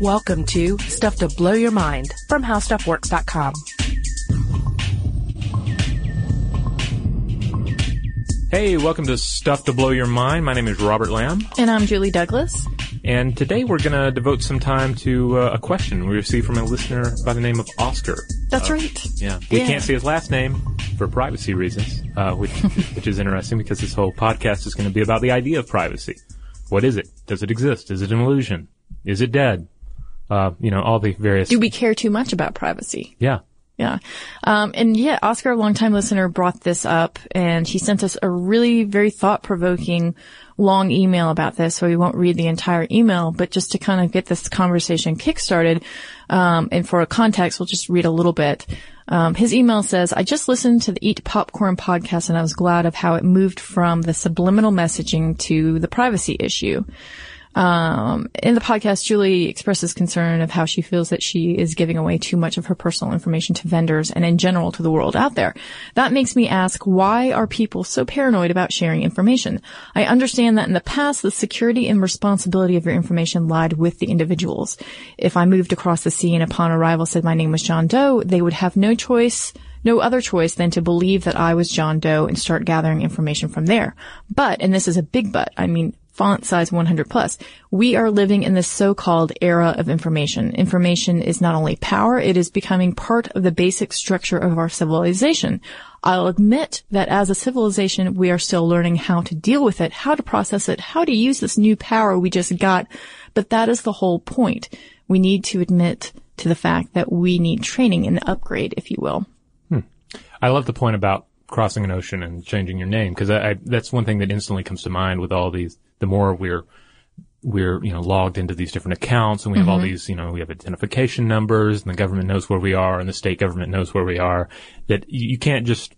Welcome to Stuff to Blow Your Mind from HowStuffWorks.com. Hey, welcome to Stuff to Blow Your Mind. My name is Robert Lamb, And I'm Julie Douglas. and today we're going to devote some time to uh, a question we received from a listener by the name of Oscar. That's right. Yeah, we Yeah. can't see his last name for privacy reasons, uh, which which is interesting because this whole podcast is going to be about the idea of privacy. What is it? Does it exist? Is it an illusion? Is it dead? Uh, you know, all the various. Do we care too much about privacy? yeah. Yeah. Um, and yeah, Oscar, a longtime listener, brought this up and he sent us a really very thought provoking long email about this. So we won't read the entire email, but just to kind of get this conversation kickstarted, um, and for a context, we'll just read a little bit. Um, his email says, I just listened to the Eat Popcorn podcast and I was glad of how it moved from the subliminal messaging to the privacy issue. Um, in the podcast, Julie expresses concern of how she feels that she is giving away too much of her personal information to vendors and in general to the world out there. That makes me ask, why are people so paranoid about sharing information? I understand that in the past, the security and responsibility of your information lied with the individuals. If I moved across the sea and upon arrival said my name was John Doe, they would have no choice no other choice than to believe that I was John Doe and start gathering information from there. But, and this is a big but, I mean, font size 100 plus, we are living in this so-called era of information. Information is not only power, it is becoming part of the basic structure of our civilization. I'll admit that as a civilization, we are still learning how to deal with it, how to process it, how to use this new power we just got. But that is the whole point. We need to admit to the fact that we need training and upgrade, if you will. Hmm. I love the point about crossing an ocean and changing your name because I, I, that's one thing that instantly comes to mind with all these. The more we're we're you know logged into these different accounts and we have all mm-hmm. these you know we have identification numbers and the government knows where we are and the state government knows where we are. That you, you can't just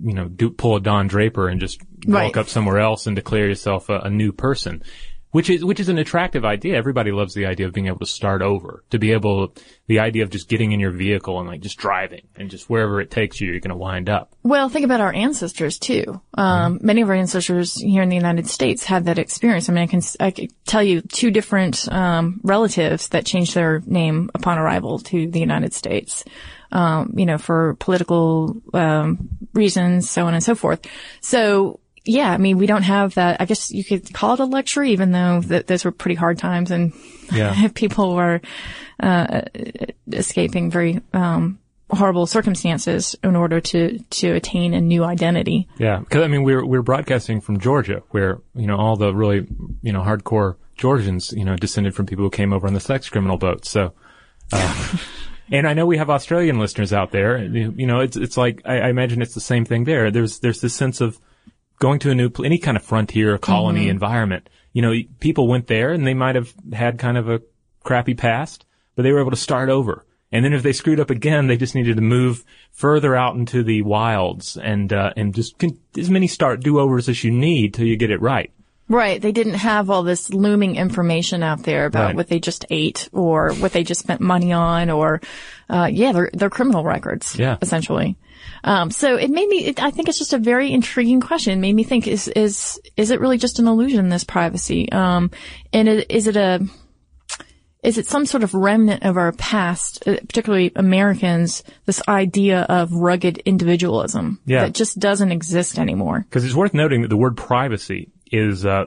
you know do pull a Don Draper and just Right. walk up somewhere else and declare yourself a, a new person. Which is which is an attractive idea. Everybody loves the idea of being able to start over, to be able, the idea of just getting in your vehicle and like just driving and just wherever it takes you, you're going to wind up. Well, think about our ancestors too. Um, many of our ancestors here in the United States had that experience. I mean, I can I can tell you two different um, relatives that changed their name upon arrival to the United States. Um, you know, for political um, reasons, so on and so forth. So. Yeah, I mean, we don't have that. I guess you could call it a luxury, even though th- those were pretty hard times and Yeah. people were uh, escaping very um, horrible circumstances in order to to attain a new identity. Yeah, because I mean we're we're broadcasting from Georgia, where you know all the really you know hardcore Georgians you know descended from people who came over on the sex criminal boats. So, uh, and I know we have Australian listeners out there. You you know, it's it's like I, I imagine it's the same thing there. There's there's this sense of going to a new any kind of frontier or colony environment. You know, people went there and they might have had kind of a crappy past, but they were able to start over. And then if they screwed up again, they just needed to move further out into the wilds and uh, and just as many start do overs as you need till you get it right. Right. They didn't have all this looming information out there about Right. what they just ate or what they just spent money on or, uh, yeah, their, their criminal records. Yeah. Essentially. Um, so it made me, it, I think it's just a very intriguing question. It made me think, is, is, is it really just an illusion, this privacy? Um, and it, is it a, is it some sort of remnant of our past, uh, particularly Americans, this idea of rugged individualism Yeah. that just doesn't exist anymore? Because it's worth noting that the word privacy is, uh,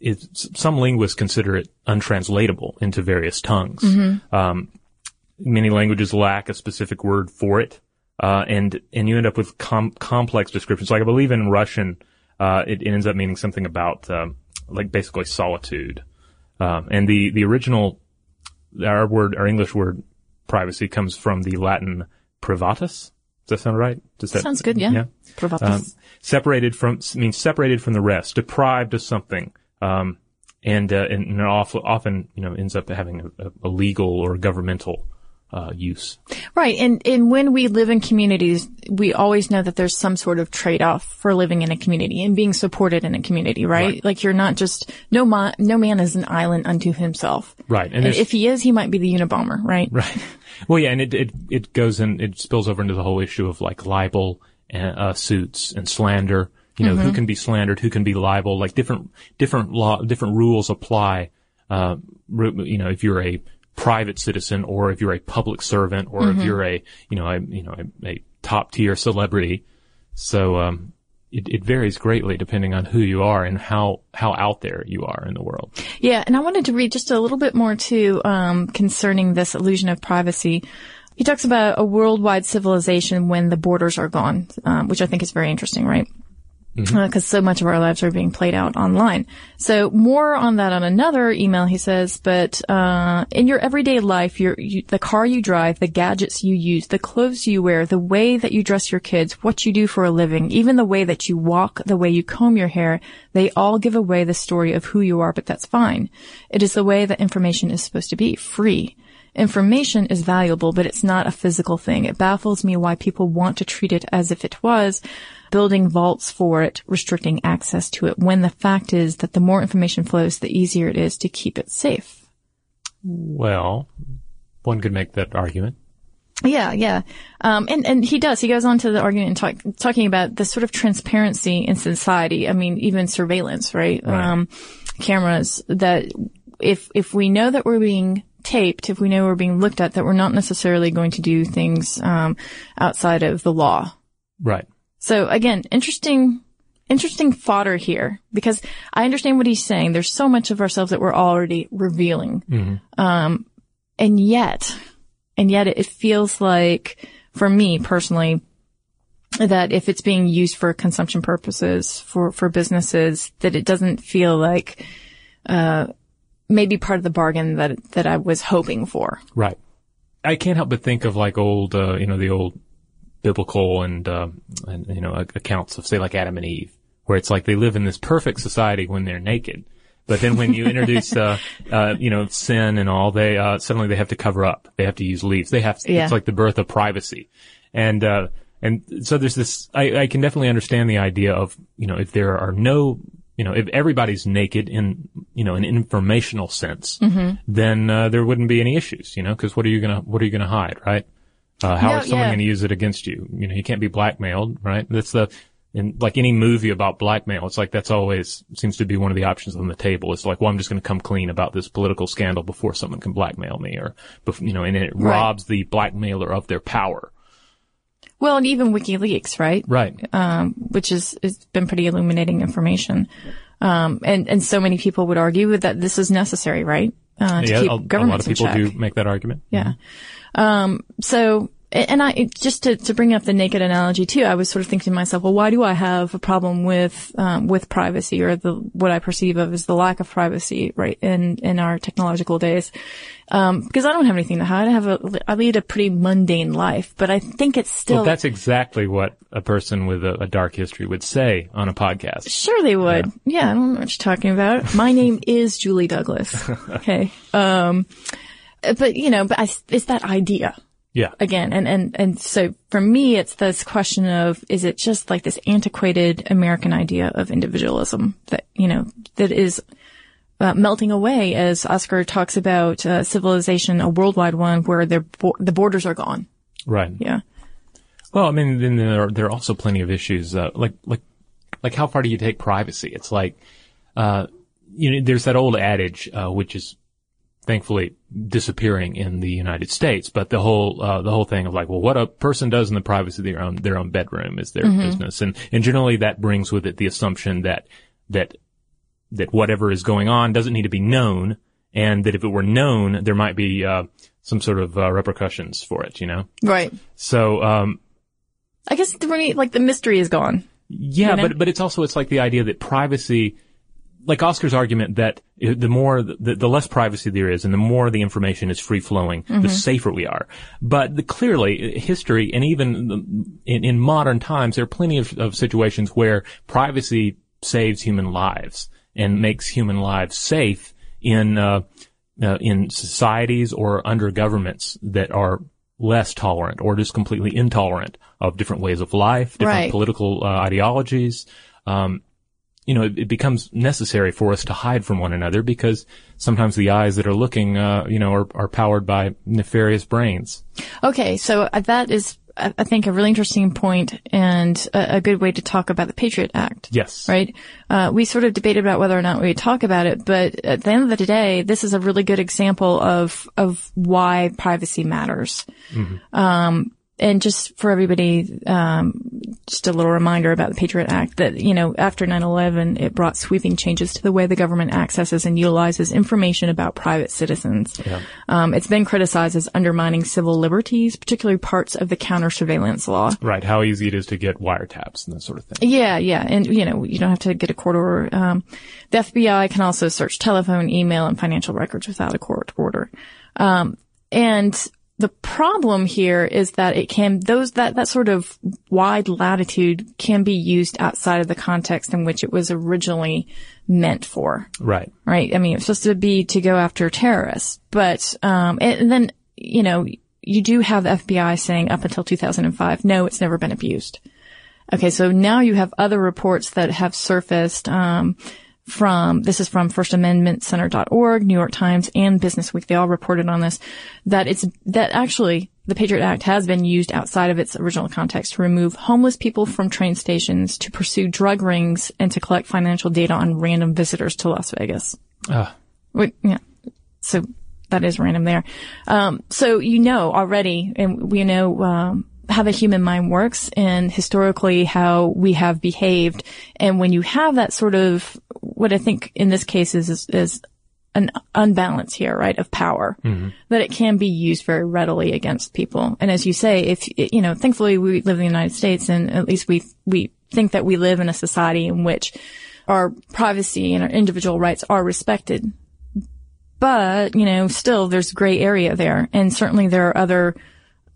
is some linguists consider it untranslatable into various tongues. Um, many languages lack a specific word for it, uh, and and you end up with com- complex descriptions. Like I believe in Russian, uh, it, it ends up meaning something about um, like basically solitude, um, and the the original our word our English word privacy comes from the Latin privatus. Does that sound right? Does that Sounds good, yeah. Yeah. Um, separated from means separated from the rest, deprived of something, um, and uh, and, and often, often you know ends up having a, a legal or governmental uh, use. Right. And, and when we live in communities, we always know that there's some sort of trade-off for living in a community and being supported in a community, right? Right. Like you're not just, no man, no man is an island unto himself. Right, and And if he is, he might be the Unabomber, right? Right. Well, yeah, and it it it goes and it spills over into the whole issue of like libel and uh, suits and slander. You know, who can be slandered, who can be libel, Like different different law, different rules apply. Uh, you know, if you're a private citizen or if you're a public servant or if you're a, you know, a, you know, a, a top tier celebrity. So, um, it, it varies greatly depending on who you are and how, how out there you are in the world. Yeah, and I wanted to read just a little bit more too um, concerning this illusion of privacy. He talks about a worldwide civilization when the borders are gone, um, which I think is very interesting, right? Because so much of our lives are being played out online. So more on that on another email. He says, but uh, in your everyday life, your you, the car you drive, the gadgets you use, the clothes you wear, the way that you dress your kids, what you do for a living, even the way that you walk, the way you comb your hair, they all give away the story of who you are. But that's fine. It is the way that information is supposed to be, free. Information is valuable, but it's not a physical thing. It baffles me why people want to treat it as if it was, building vaults for it, restricting access to it, when the fact is that the more information flows, the easier it is to keep it safe. Well, one could make that argument. Yeah, yeah. Um, and, and he does. He goes on to the argument and talk, talking about the sort of transparency in society. I mean, even surveillance, right? Right. Um, cameras that if, if we know that we're being taped, if we know we're being looked at, that we're not necessarily going to do things, um, outside of the law. Right. So again, interesting, interesting fodder here because I understand what he's saying. There's so much of ourselves that we're already revealing. Um, and yet, and yet it feels like for me personally, that if it's being used for consumption purposes for, for businesses, that it doesn't feel like, uh, maybe part of the bargain that, that I was hoping for. Right. I can't help but think of like old, uh, you know, the old biblical and, uh, and, you know, accounts of say like Adam and Eve, where it's like they live in this perfect society when they're naked. But then when you introduce, uh, uh, you know, sin and all, they, uh, suddenly they have to cover up. They have to use leaves. They have, to, Yeah. it's like the birth of privacy. And, uh, and so there's this, I, I can definitely understand the idea of, you know, if there are no, you know, if everybody's naked in, you know, an informational sense, then, uh, there wouldn't be any issues, you know, cause what are you gonna, what are you gonna hide, right? Uh, how Yeah, is someone yeah. going to use it against you? You know, you can't be blackmailed, right? That's the, in like any movie about blackmail, it's like that's always seems to be one of the options on the table. It's like, well, I'm just going to come clean about this political scandal before someone can blackmail me or, you know, and it Right. robs the blackmailer of their power. Well, and even WikiLeaks, right? Right. um, which is it's been pretty illuminating information. Um, and and so many people would argue that this is necessary, right? Uh, to yeah, keep a, a lot of people check. do make that argument. Yeah. Um, so, and I, just to, to bring up the naked analogy too, I was sort of thinking to myself, well, why do I have a problem with, um, with privacy or the, what I perceive of as the lack of privacy, right, in, in our technological days? Um, because I don't have anything to hide. I have a, I lead a pretty mundane life, but I think it's still, Well, that's exactly what a person with a, a dark history would say on a podcast. Sure they would. Yeah. I don't know what you're talking about. My name is Julie Douglas. Okay. Um, but you know, but I, it's that idea Yeah. again. And, and, and so for me, it's this question of, is it just like this antiquated American idea of individualism that, you know, that is uh, melting away as Oscar talks about uh, civilization, a worldwide one where their bo- the borders are gone. Right. Yeah. Well, I mean, then there are, there are also plenty of issues, uh, like, like, like how far do you take privacy? It's like, uh, you know, there's that old adage, uh, which is thankfully disappearing in the United States, but the whole, uh, the whole thing of like, well, what a person does in the privacy of their own, their own bedroom is their business. And, and generally that brings with it the assumption that, that, that whatever is going on doesn't need to be known and that if it were known, there might be, uh, some sort of, uh, repercussions for it, you know? Right. So, um, I guess me, like the mystery is gone. Yeah, You know? but but it's also it's like the idea that privacy, like Oscar's argument that the more the, the less privacy there is, and the more the information is free flowing, Mm-hmm. the safer we are. But the, clearly, history and even the- in, in modern times, there are plenty of, of situations where privacy saves human lives and makes human lives safe in uh, uh, in societies or under governments that are less tolerant or just completely intolerant of different ways of life, different Right. political uh, ideologies. Um, you know, it, it becomes necessary for us to hide from one another because sometimes the eyes that are looking, uh, you know, are, are powered by nefarious brains. Okay, so uh, that is I think, a really interesting point and a, a good way to talk about the Patriot Act. Yes. Right? Uh, we sort of debated about whether or not we would talk about it, but at the end of the day, this is a really good example of, of why privacy matters. Um, and just for everybody, um, just a little reminder about the Patriot Act that, you know, after 9-11, it brought sweeping changes to the way the government accesses and utilizes information about private citizens. Yeah. Um, it's been criticized as undermining civil liberties, particularly parts of the counter surveillance law. Right. How easy it is to get wiretaps and that sort of thing. Yeah, yeah. And, you know, you don't have to get a court order. Um, the FBI can also search telephone, email, and financial records without a court order. Um, and the problem here is that it can, those, that, that sort of wide latitude can be used outside of the context in which it was originally meant for Right. right? I mean, it's supposed to be to go after terrorists, but um, and, then you know you do have the FBI saying up until 2005, no, it's never been abused. Okay, so now you have other reports that have surfaced um, from this is from FirstAmendmentCenter.org, New York Times, and Business Week. They all reported on this that it's that actually the Patriot Act has been used outside of its original context to remove homeless people from train stations, to pursue drug rings, and to collect financial data on random visitors to Las Vegas. Ah. Wait, yeah. So that is random there. Um, so you know already, and we know um, how the human mind works, and historically how we have behaved. And when you have that sort of, what I think in this case is is, is an unbalance here, right, of power, mm-hmm. that it can be used very readily against people. And as you say, if you know, thankfully we live in the United States, and at least we we think that we live in a society in which our privacy and our individual rights are respected. But you know still there's gray area there. And certainly there are other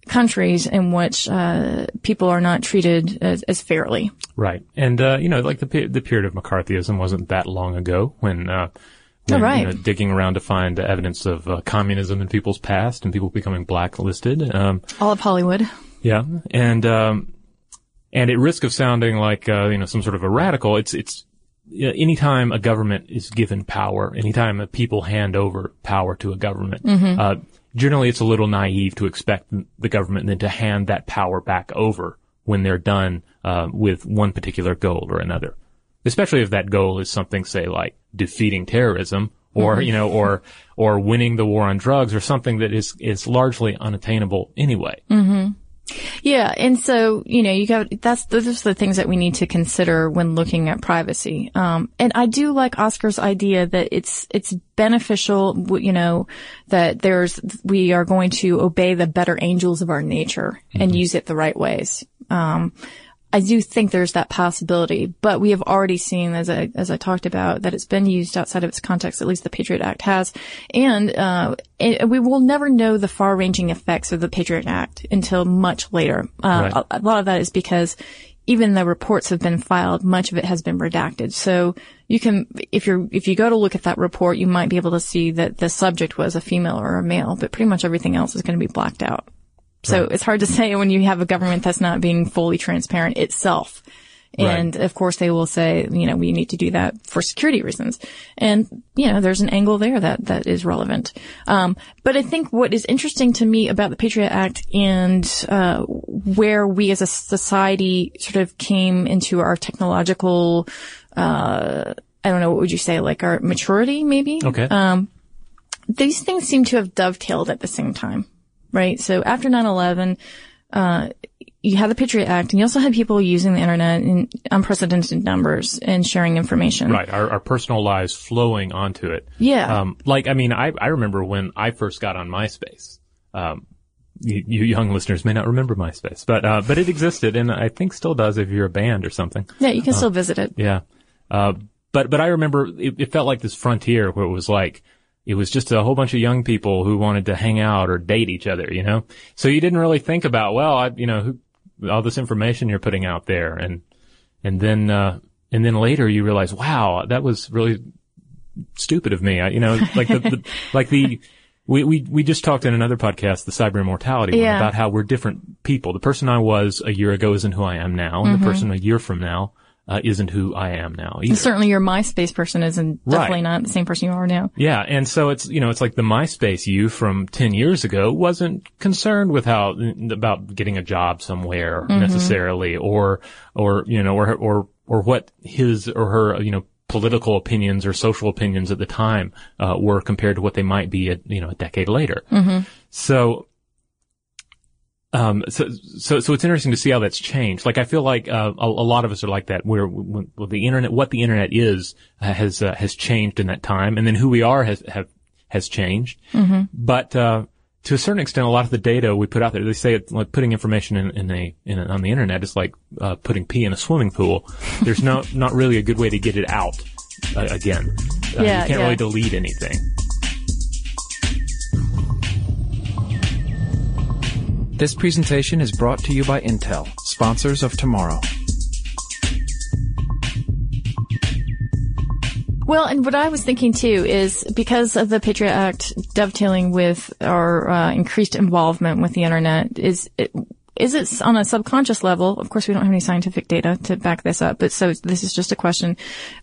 countries in which uh, people are not treated as, as fairly Right. And, uh, you know, like the, the period of McCarthyism wasn't that long ago when, uh, when, Oh, right. you know, digging around to find evidence of uh, communism in people's past and people becoming blacklisted. Um, all of hollywood Yeah, and um, and at risk of sounding like uh, you know some sort of a radical, it's it's anytime a government is given power, anytime a people hand over power to a government, uh, generally it's a little naive to expect the government then to hand that power back over when they're done uh, with one particular goal or another. Especially if that goal is something, say, like defeating terrorism, or you know, or or winning the war on drugs, or something that is is largely unattainable anyway. Yeah and so you know you got that's those are the things that we need to consider when looking at privacy. Um, and i do like oscar's idea that it's it's beneficial you know that there's we are going to obey the better angels of our nature and use it the right ways. Um, I do think there's that possibility, but we have already seen, as I as I talked about, that it's been used outside of its context. At least the Patriot Act has, and uh, it, we will never know the far-ranging effects of the Patriot Act until much later. Uh, Right. a, a lot of that is because even though reports have been filed, much of it has been redacted. So you can, if you're if you go to look at that report, you might be able to see that the subject was a female or a male, but pretty much everything else is going to be blacked out. So it's hard to say when you have a government that's not being fully transparent itself. And of course they will say, you know, we need to do that for security reasons. And, you know, there's an angle there that, that is relevant. Um, but I think what is interesting to me about the Patriot Act and, uh, where we as a society sort of came into our technological, uh, I don't know, what would you say, like our maturity maybe? Okay. these things seem to have dovetailed at the same time, right? So after 9-11, uh, you had the Patriot Act and you also had people using the internet in unprecedented numbers and sharing information. Right. Our, our personal lives flowing onto it. Yeah. Um, like, I mean, I, I remember when I first got on MySpace. Um, you, you young listeners may not remember MySpace, but, uh, but it existed and I think still does if you're a band or something. yeah, you can still visit it. Yeah. Uh, but, but I remember it, it felt like this frontier where it was like, it was just a whole bunch of young people who wanted to hang out or date each other, you know? So you didn't really think about, well, I, you know, who, all this information you're putting out there and, and then, uh, and then later you realize, wow, that was really stupid of me. I, you know, like the, the like the, we, we, we just talked in another podcast, the cyber immortality one, about how we're different people. The person I was a year ago isn't who I am now, and the person a year from now, uh, isn't who I am now. Either. Certainly your MySpace person isn't definitely Right. not the same person you are now. Yeah, and so it's you know it's like the MySpace you from ten years ago wasn't concerned with how about getting a job somewhere necessarily, or or you know or or or what his or her you know political opinions or social opinions at the time uh, were compared to what they might be a, you know a decade later. So. Um, so, so, so it's interesting to see how that's changed. Like, I feel like, uh, a, a lot of us are like that, where, when, well, the internet, what the internet is, uh, has, uh, has changed in that time, and then who we are has, have, has changed. But, uh, to a certain extent, a lot of the data we put out there, they say it's like putting information in, in a, in a, on the internet is like, uh, putting pee in a swimming pool. There's no, not really a good way to get it out, uh, again. Uh, Yeah, you can't yeah. really delete anything. This presentation is brought to you by Intel, sponsors of tomorrow. Well, and what I was thinking too is because of the Patriot Act dovetailing with our uh, increased involvement with the internet, is it, is it on a subconscious level? Of course, we don't have any scientific data to back this up, but so this is just a question.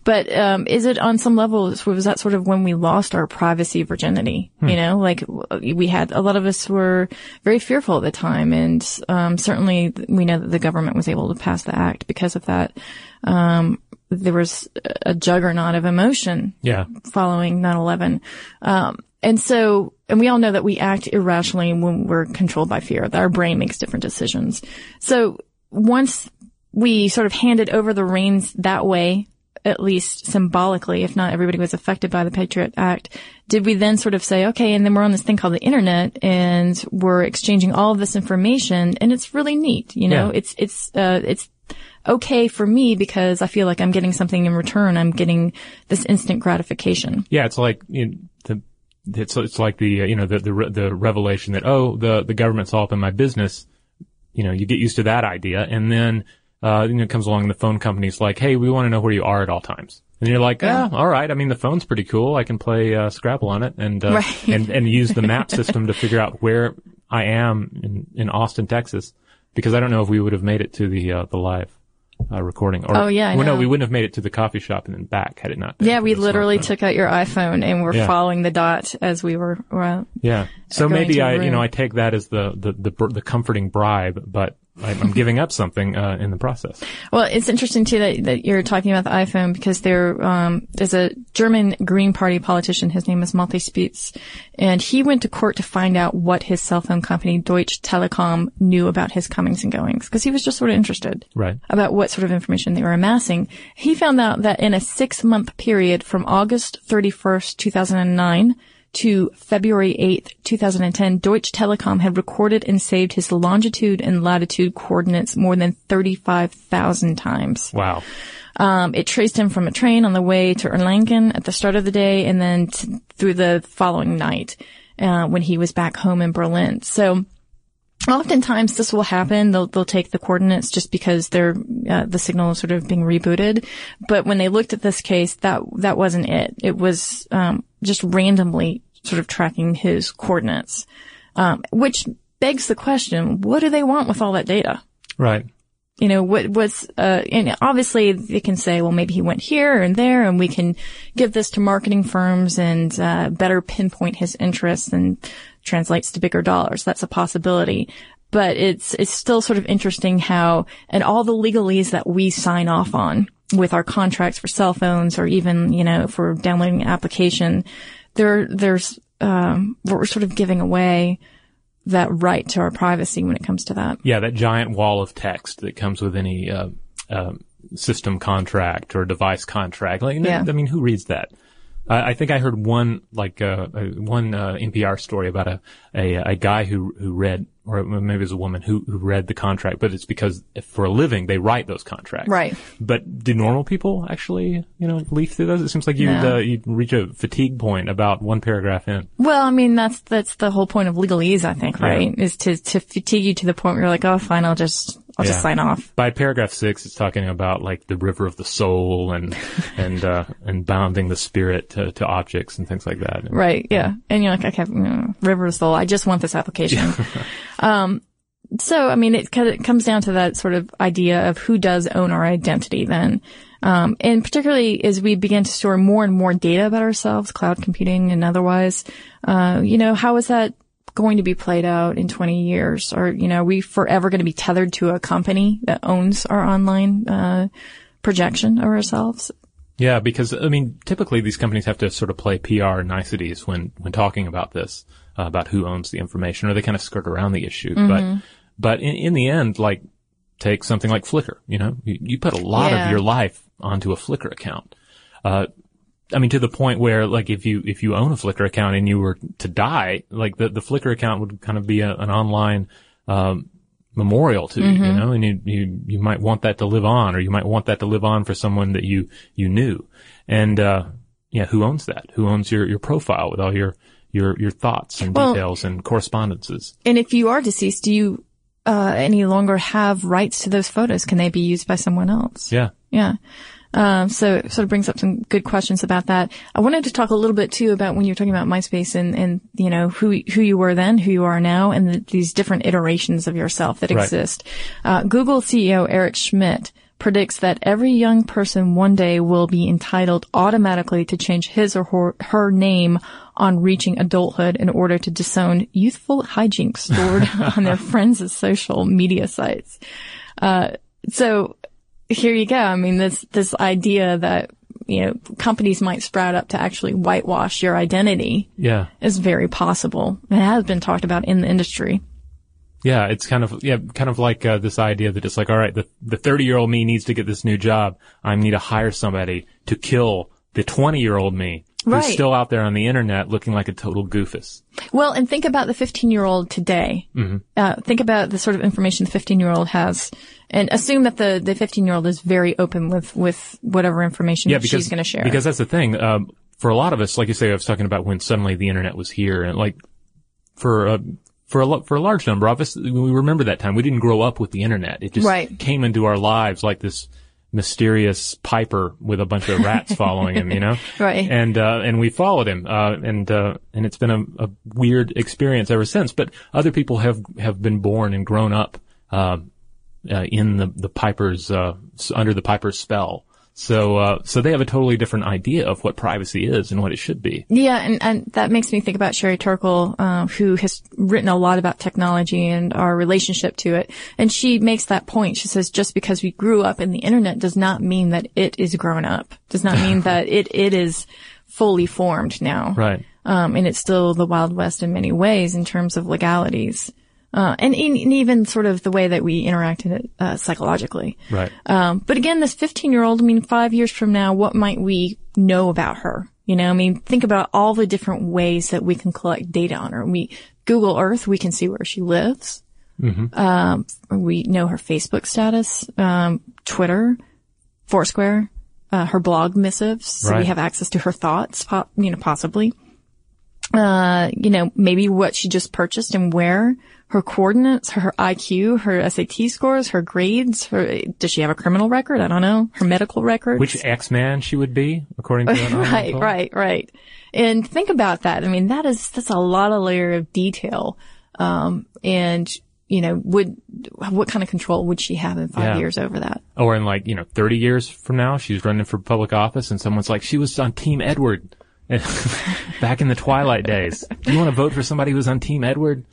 But um, is it on some level? Was that sort of when we lost our privacy virginity? You know, like we had a lot of us were very fearful at the time, and um, certainly we know that the government was able to pass the act because of that. Um, there was a juggernaut of emotion Yeah. following 9-11. Um, and so, and we all know that we act irrationally when we're controlled by fear, that our brain makes different decisions. So once we sort of handed over the reins that way, at least symbolically, if not everybody was affected by the Patriot Act, did we then sort of say, okay, and then we're on this thing called the internet and we're exchanging all of this information and it's really neat, you know, Yeah. it's, it's, uh, it's okay for me because I feel like I'm getting something in return. I'm getting this instant gratification. Yeah, it's like you know, the it's it's like the uh, you know the the the revelation that oh the the government's all up in my business. You know, you get used to that idea, and then uh, you know it comes along the phone company's like, hey, we want to know where you are at all times. And you're like, ah, all right. I mean, the phone's pretty cool. I can play uh, Scrabble on it and uh, Right. and and use the map system to figure out where I am in in Austin, Texas, because I don't know if we would have made it to the uh, the live uh, recording. Or, Oh, yeah, well, no, we wouldn't have made it to the coffee shop and then back had it not. Been Yeah, we literally took out your iPhone and we're Yeah. following the dot as we were. were Yeah. So maybe I, you know, I take that as the the the, the comforting bribe, but I'm I'm giving up something uh, in the process. Well, it's interesting too that, that you're talking about the iPhone because there um, there's a German Green Party politician. His name is Malte Spitz, and he went to court to find out what his cell phone company Deutsche Telekom knew about his comings and goings because he was just sort of interested Right. about what sort of information they were amassing. He found out that in a six month period from August 31st, 2009 to February 8th, 2010, Deutsche Telekom had recorded and saved his longitude and latitude coordinates more than 35,000 times. Wow. Um, it traced him from a train on the way to Erlangen at the start of the day and then t- through the following night, uh, when he was back home in Berlin. So, Oftentimes this will happen. They'll, they'll take the coordinates just because they're, uh, the signal is sort of being rebooted. But when they looked at this case, that, that wasn't it. It was, um, just randomly sort of tracking his coordinates. Um, which begs the question, what do they want with all that data? Right. you know, what was, uh, and obviously they can say, well, maybe he went here and there and we can give this to marketing firms and, uh, better pinpoint his interests and translates to bigger dollars. That's a possibility. But it's, it's still sort of interesting how, and all the legalese that we sign off on with our contracts for cell phones or even, you know, for downloading an application, there, there's, um, we're sort of giving away that right to our privacy when it comes to that. Yeah, that giant wall of text that comes with any uh, uh, system contract or device contract. Like, Yeah. I mean, who reads that? I I think I heard one like uh, uh, one uh, NPR story about a, a a guy who who read or maybe it was a woman who who read the contract, but it's because for a living they write those contracts. Right. But do normal people actually you know leaf through those? It seems like you'd No. uh, you'd reach a fatigue point about one paragraph in. Well, I mean, that's, that's the whole point of legalese, I think, Yeah. right? Is to, to fatigue you to the point where you're like, oh, fine, I'll just, I'll Yeah. just sign off. By paragraph six, it's talking about like the river of the soul and and uh, and bounding the spirit to, to objects and things like that. Right. Yeah. And you're like, okay, mm, river of soul. I just want this application. um, so, I mean, it, kind of- it comes down to that sort of idea of who does own our identity then. Um, and particularly as we begin to store more and more data about ourselves, cloud computing and otherwise, uh, you know, how is that going to be played out in 20 years? Or, you know, are we forever going to be tethered to a company that owns our online, uh, projection of ourselves? Yeah, because I mean, typically these companies have to sort of play PR niceties when when talking about this, uh, about who owns the information, or they kind of skirt around the issue. But but in, in the end, like take something like Flickr. You know, you, you put a lot Yeah. of your life onto a Flickr account. Uh, I mean, to the point where, like, if you if you own a Flickr account and you were to die, like the the Flickr account would kind of be a, an online um, memorial to you, you know, and you, you you might want that to live on, or you might want that to live on for someone that you you knew, and uh, yeah, who owns that? Who owns your your profile with all your your your thoughts and Well- details and correspondences? And if you are deceased, do you, uh, any longer have rights to those photos? Can they be used by someone else? Yeah, Yeah. Um, so it sort of brings up some good questions about that. I wanted to talk a little bit too about when you were talking about MySpace and, and, you know, who, who you were then, who you are now, and the, these different iterations of yourself that Right. exist. Uh, Google CEO Eric Schmidt predicts that every young person one day will be entitled automatically to change his or her, her name on reaching adulthood in order to disown youthful hijinks stored on their friends' social media sites. Uh, so here you go. I mean, this, this idea that, you know, companies might sprout up to actually whitewash your identity yeah. is very possible. It has been talked about in the industry. Yeah, it's kind of yeah, kind of like uh, this idea that it's like, all right, the the thirty year old me needs to get this new job. I need to hire somebody to kill the twenty year old me who's Right. still out there on the internet looking like a total goofus. Well, and think about the 15 year old today. Mm-hmm. Uh, think about the sort of information the 15 year old has and assume that the, the 15 year old is very open with, with whatever information Yeah, because she's going to share. because that's the thing. Um, for a lot of us, like you say, I was talking about when suddenly the internet was here, and like for a for a for a large number of us, we remember that time. We didn't grow up with the internet; it just Right. came into our lives like this mysterious piper with a bunch of rats following him, you know. Right. And uh, and we followed him, uh, and uh, and it's been a, a weird experience ever since. But other people have have been born and grown up uh, uh, in the the piper's uh, under the piper's spell. So uh, so they have a totally different idea of what privacy is and what it should be. Yeah, and, and that makes me think about Sherry Turkle, uh, who has written a lot about technology and our relationship to it. And she makes that point. She says, just because we grew up in the internet does not mean that it is grown up. Does not mean that it, it is fully formed now. Right. Um, and it's still the Wild West in many ways in terms of legalities. Uh, and, in, and even sort of the way that we interact in it, uh, psychologically. Right. Um, but again, this 15 year old, I mean, five years from now, what might we know about her? You know, I mean, think about all the different ways that we can collect data on her. We Google Earth, we can see where she lives. Um, we know her Facebook status, um, Twitter, Foursquare, uh, her blog missives. So we have access to her thoughts, po- you know, possibly. Uh, you know, maybe what she just purchased and where, her coordinates, her IQ, her SAT scores, her grades, her, does she have a criminal record? I don't know. Her medical records. Which X Man she would be, according to right, poll? right, right. And think about that. I mean, that is, that's a lot of layer of detail. Um, and, you know, would, what kind of control would she have in five Yeah. years over that? Or in like, you know, 30 years from now, she's running for public office and someone's like, she was on Team Edward back in the twilight days. Do you want to vote for somebody who was on Team Edward?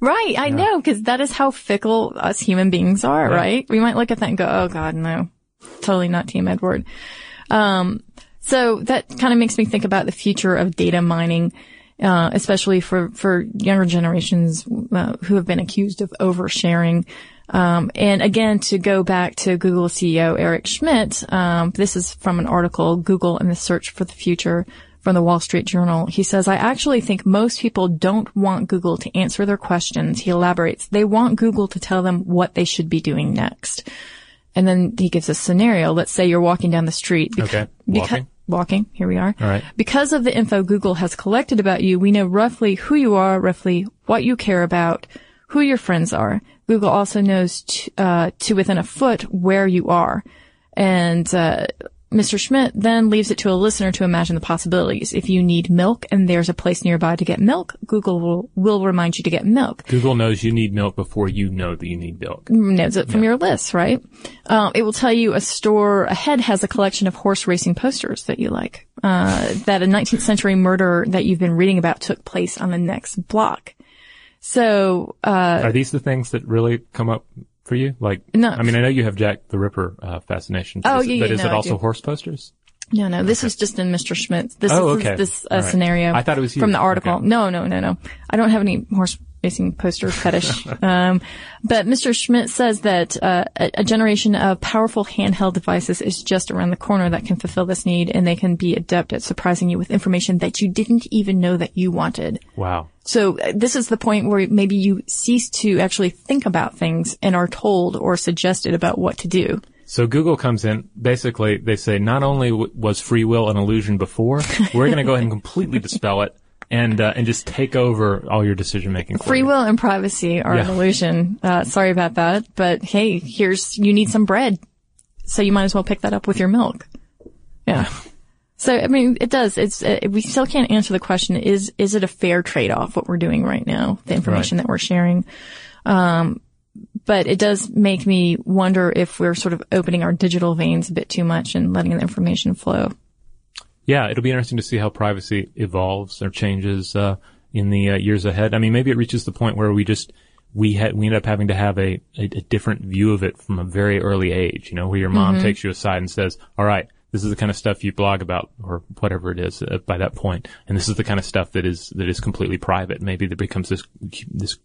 Right. I know, because that is how fickle us human beings are, Yeah. right? We might look at that and go, oh God, no, totally not Team Edward. Um, so that kind of makes me think about the future of data mining, uh, especially for, for younger generations, uh, who have been accused of oversharing. Um, and again, to go back to Google CEO Eric Schmidt, um, this is from an article, Google and the Search for the Future from the Wall Street Journal. He says, I actually think most people don't want Google to answer their questions. He elaborates, they want Google to tell them what they should be doing next. And then he gives a scenario. Let's say you're walking down the street. beca- Okay. beca- Walking. walking. Here we are. All right. Because of the info Google has collected about you, we know roughly who you are, roughly what you care about, who your friends are. Google also knows t- uh, to within a foot where you are. And, uh, Mr. Schmidt then leaves it to a listener to imagine the possibilities. If you need milk and there's a place nearby to get milk, Google will, will remind you to get milk. Google knows you need milk before you know that you need milk. knows it from your list, right? Um, it will tell you a store ahead has a collection of horse racing posters that you like. Uh, that a 19th century murder that you've been reading about took place on the next block. So, uh, Are these the things that really come up for you? Like, No. I mean, I know you have Jack the Ripper uh, fascination. Oh, is, yeah, but yeah, is no, it also horse posters? no, no, this is just in Mr. Schmidt's. This Oh, is okay. this uh, right. scenario. I thought it was you. from the article. Okay. No, no, no, no. I don't have any horse racing poster fetish. um, but Mr. Schmidt says that uh, a, a generation of powerful handheld devices is just around the corner that can fulfill this need, and they can be adept at surprising you with information that you didn't even know that you wanted. Wow. So uh, this is the point where maybe you cease to actually think about things and are told or suggested about what to do. So Google comes in. Basically, they say not only w- was free will an illusion before, we're going to go ahead and completely dispel it and uh, and just take over all your decision making. Free will and privacy are an illusion. Uh, sorry about that, but hey, here's you need some bread, so you might as well pick that up with your milk. Yeah. So I mean, it does. It's uh, we still can't answer the question: is is it a fair trade off what we're doing right now, the information that we're sharing? Um, but it does make me wonder if we're sort of opening our digital veins a bit too much and letting the information flow. Yeah, it'll be interesting to see how privacy evolves or changes uh, in the uh, years ahead. I mean, maybe it reaches the point where we just we had we end up having to have a, a, a different view of it from a very early age. You know, where your mom takes you aside and says, "All right, this is the kind of stuff you blog about, or whatever it is uh, by that point, and this is the kind of stuff that is that is completely private." Maybe there becomes this this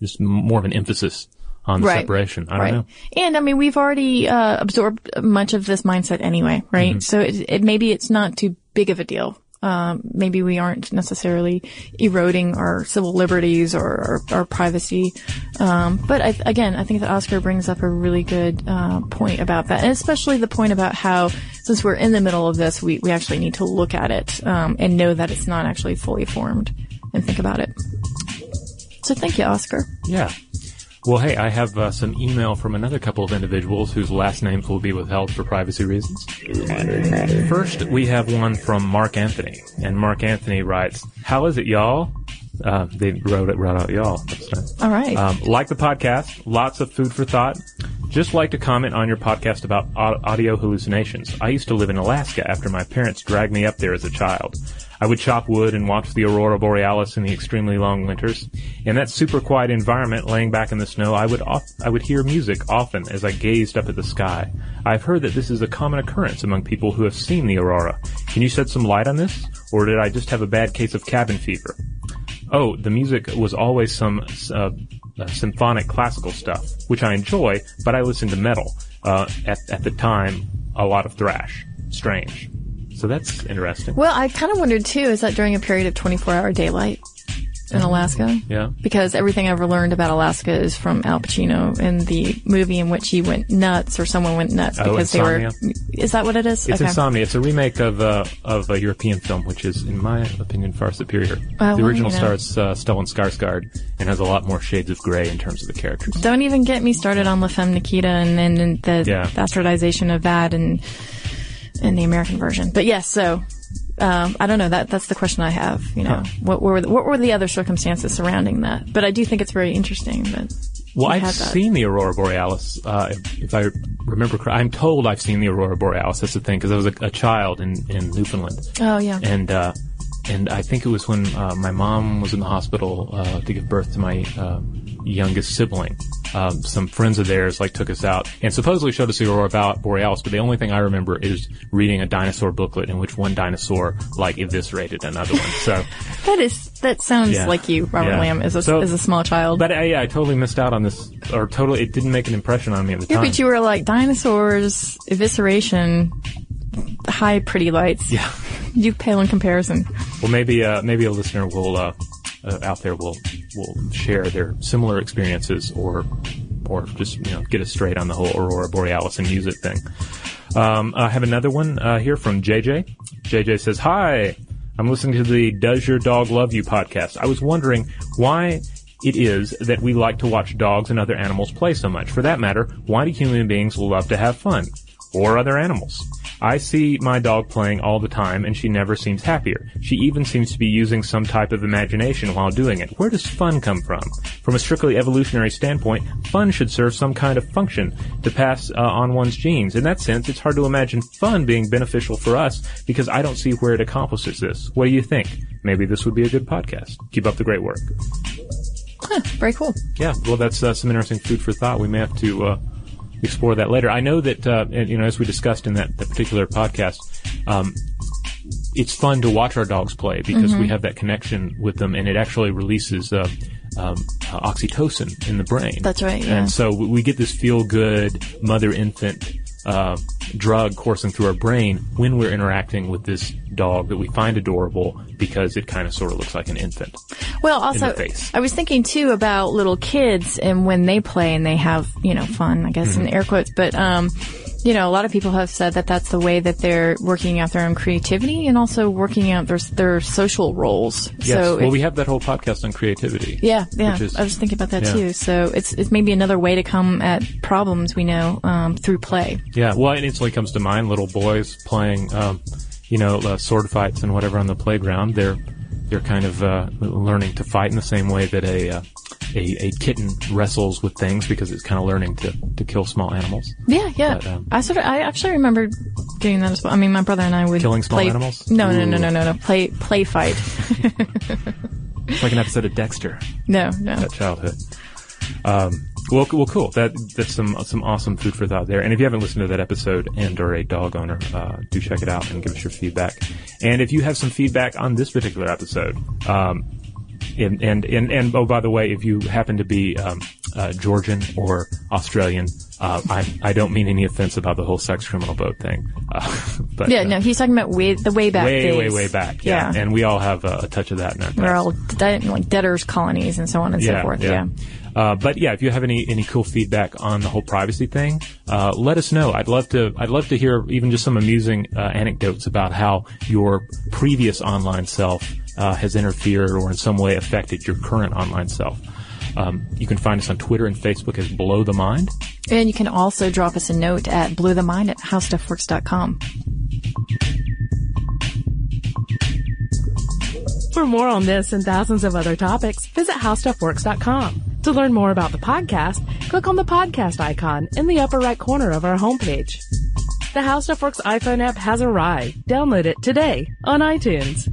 this more of an emphasis on the Right. separation. I don't right. know. And I mean, we've already uh, absorbed much of this mindset anyway, right? Mm-hmm. So it, it maybe it's not too big of a deal. Um, maybe we aren't necessarily eroding our civil liberties or our, our privacy. Um, but I, again, I think that Oscar brings up a really good uh, point about that, and especially the point about how since we're in the middle of this, we, we actually need to look at it um, and know that it's not actually fully formed and think about it. So thank you, Oscar. Yeah. Well, hey, I have uh, some email from another couple of individuals whose last names will be withheld for privacy reasons. First, we have one from Mark Anthony, and Mark Anthony writes, "How is it, y'all?" Uh, they wrote it right out, y'all. That's nice. All right. Um, like the podcast, lots of food for thought. Just like to comment on your podcast about audio hallucinations. I used to live in Alaska after my parents dragged me up there as a child. I would chop wood and watch the aurora borealis in the extremely long winters. In that super quiet environment, laying back in the snow, I would off- I would hear music often as I gazed up at the sky. I've heard that this is a common occurrence among people who have seen the aurora. Can you shed some light on this, or did I just have a bad case of cabin fever? Oh, the music was always some uh, uh, symphonic classical stuff, which I enjoy, but I listened to metal. Uh, at, at the time, a lot of thrash. Strange. So that's interesting. Well, I kind of wondered too, is that during a period of 24 hour daylight in Alaska? Yeah. Because everything I ever learned about Alaska is from Al Pacino in the movie in which he went nuts or someone went nuts Oh, because Insomnia? they were. Is that what it is? It's Insomnia. It's a remake of uh, of a European film, which is, in my opinion, far superior. the original stars uh, Stellan Skarsgård and has a lot more shades of gray in terms of the characters. Don't even get me started on La Femme Nikita and then and the Yeah. bastardization of that and in the American version. But yes, so um, I don't know. That that's the question I have. You know, Huh. what were the, what were the other circumstances surrounding that? But I do think it's very interesting that. Well, I've seen the aurora borealis. Uh, if, I remember correctly, I'm told I've seen the aurora borealis. That's the thing, because I was a, a child in, in Newfoundland. Oh yeah. and uh, and I think it was when uh, my mom was in the hospital uh, to give birth to my uh, youngest sibling. Um, some friends of theirs like took us out and supposedly showed us the aurora Bo- borealis. But the only thing I remember is reading a dinosaur booklet in which one dinosaur like eviscerated another one. So, That is that sounds Yeah. like you, Robert Yeah. Lamb, as a So- as a small child. but uh, yeah, I totally missed out on this, or totally it didn't make an impression on me at the yeah, time. but you were like dinosaurs, evisceration, high pretty lights. yeah. You pale in comparison. Well, maybe uh, maybe a listener will uh, uh, out there will will share their similar experiences, or or just you know get us straight on the whole aurora borealis and music thing. Um, I have another one uh, here from JJ. JJ says, "Hi, I'm listening to the Does Your Dog Love You podcast. I was wondering why." It is that we like to watch dogs and other animals play so much. For that matter, why do human beings love to have fun? Or other animals? I see my dog playing all the time and she never seems happier. She even seems to be using some type of imagination while doing it. Where does fun come from? From a strictly evolutionary standpoint, fun should serve some kind of function to pass uh, on one's genes. In that sense, it's hard to imagine fun being beneficial for us because I don't see where it accomplishes this. What do you think? Maybe this would be a good podcast. Keep up the great work. Huh, very cool. Yeah, well, that's uh, some interesting food for thought. We may have to uh, explore that later. I know that uh, and, you know, as we discussed in that, that particular podcast, um, it's fun to watch our dogs play because we have that connection with them, and it actually releases uh, um, uh, oxytocin in the brain. That's right, yeah. And so we we get this feel good mother infant. Uh, drug coursing through our brain when we're interacting with this dog that we find adorable because it kind of sort of looks like an infant. Well, also. I was thinking too about little kids and when they play and they have, you know, fun, I guess Mm-hmm. in air quotes, but, um, you know, a lot of people have said that that's the way that they're working out their own creativity and also working out their, their social roles. Yes. So well, we have that whole podcast on creativity. yeah, yeah. is- I was thinking about that yeah. too. So it's, it's maybe another way to come at problems we know, um, through play. Yeah, well, it instantly comes to mind little boys playing, um, you know, uh, sword fights and whatever on the playground. They're they're kind of uh, learning to fight in the same way that a, uh, a a kitten wrestles with things because it's kind of learning to, to kill small animals. Yeah, yeah. But, um, I sort of, I actually remember doing that as well. I mean, my brother and I would Killing small play, animals? No, no, no, no, no, no. Play, play fight. It's like an episode of Dexter. no, no. that childhood. Um, well, well, cool. That that's some some awesome food for thought there. And if you haven't listened to that episode and or a dog owner, uh, do check it out and give us your feedback. And if you have some feedback on this particular episode, um, and, and and and oh, by the way, if you happen to be um, uh, Georgian or Australian, uh, I I don't mean any offense about the whole sex criminal boat thing. Uh, but Yeah, uh, no, he's talking about way, the way back way days. way way back. Yeah, Yeah. and we all have a, a touch of that in our past. We're all de- like debtors colonies and so on and so forth. Yeah. Uh, but yeah, if you have any any cool feedback on the whole privacy thing, uh, let us know. I'd love to. I'd love to hear even just some amusing uh, anecdotes about how your previous online self uh, has interfered or in some way affected your current online self. Um, you can find us on Twitter and Facebook as Blow the Mind. And you can also drop us a note at blowthemind at howstuffworks.com. For more on this and thousands of other topics, visit howstuffworks.com. To learn more about the podcast, click on the podcast icon in the upper right corner of our homepage. The Stuff Works iPhone app has arrived. Download it today on iTunes.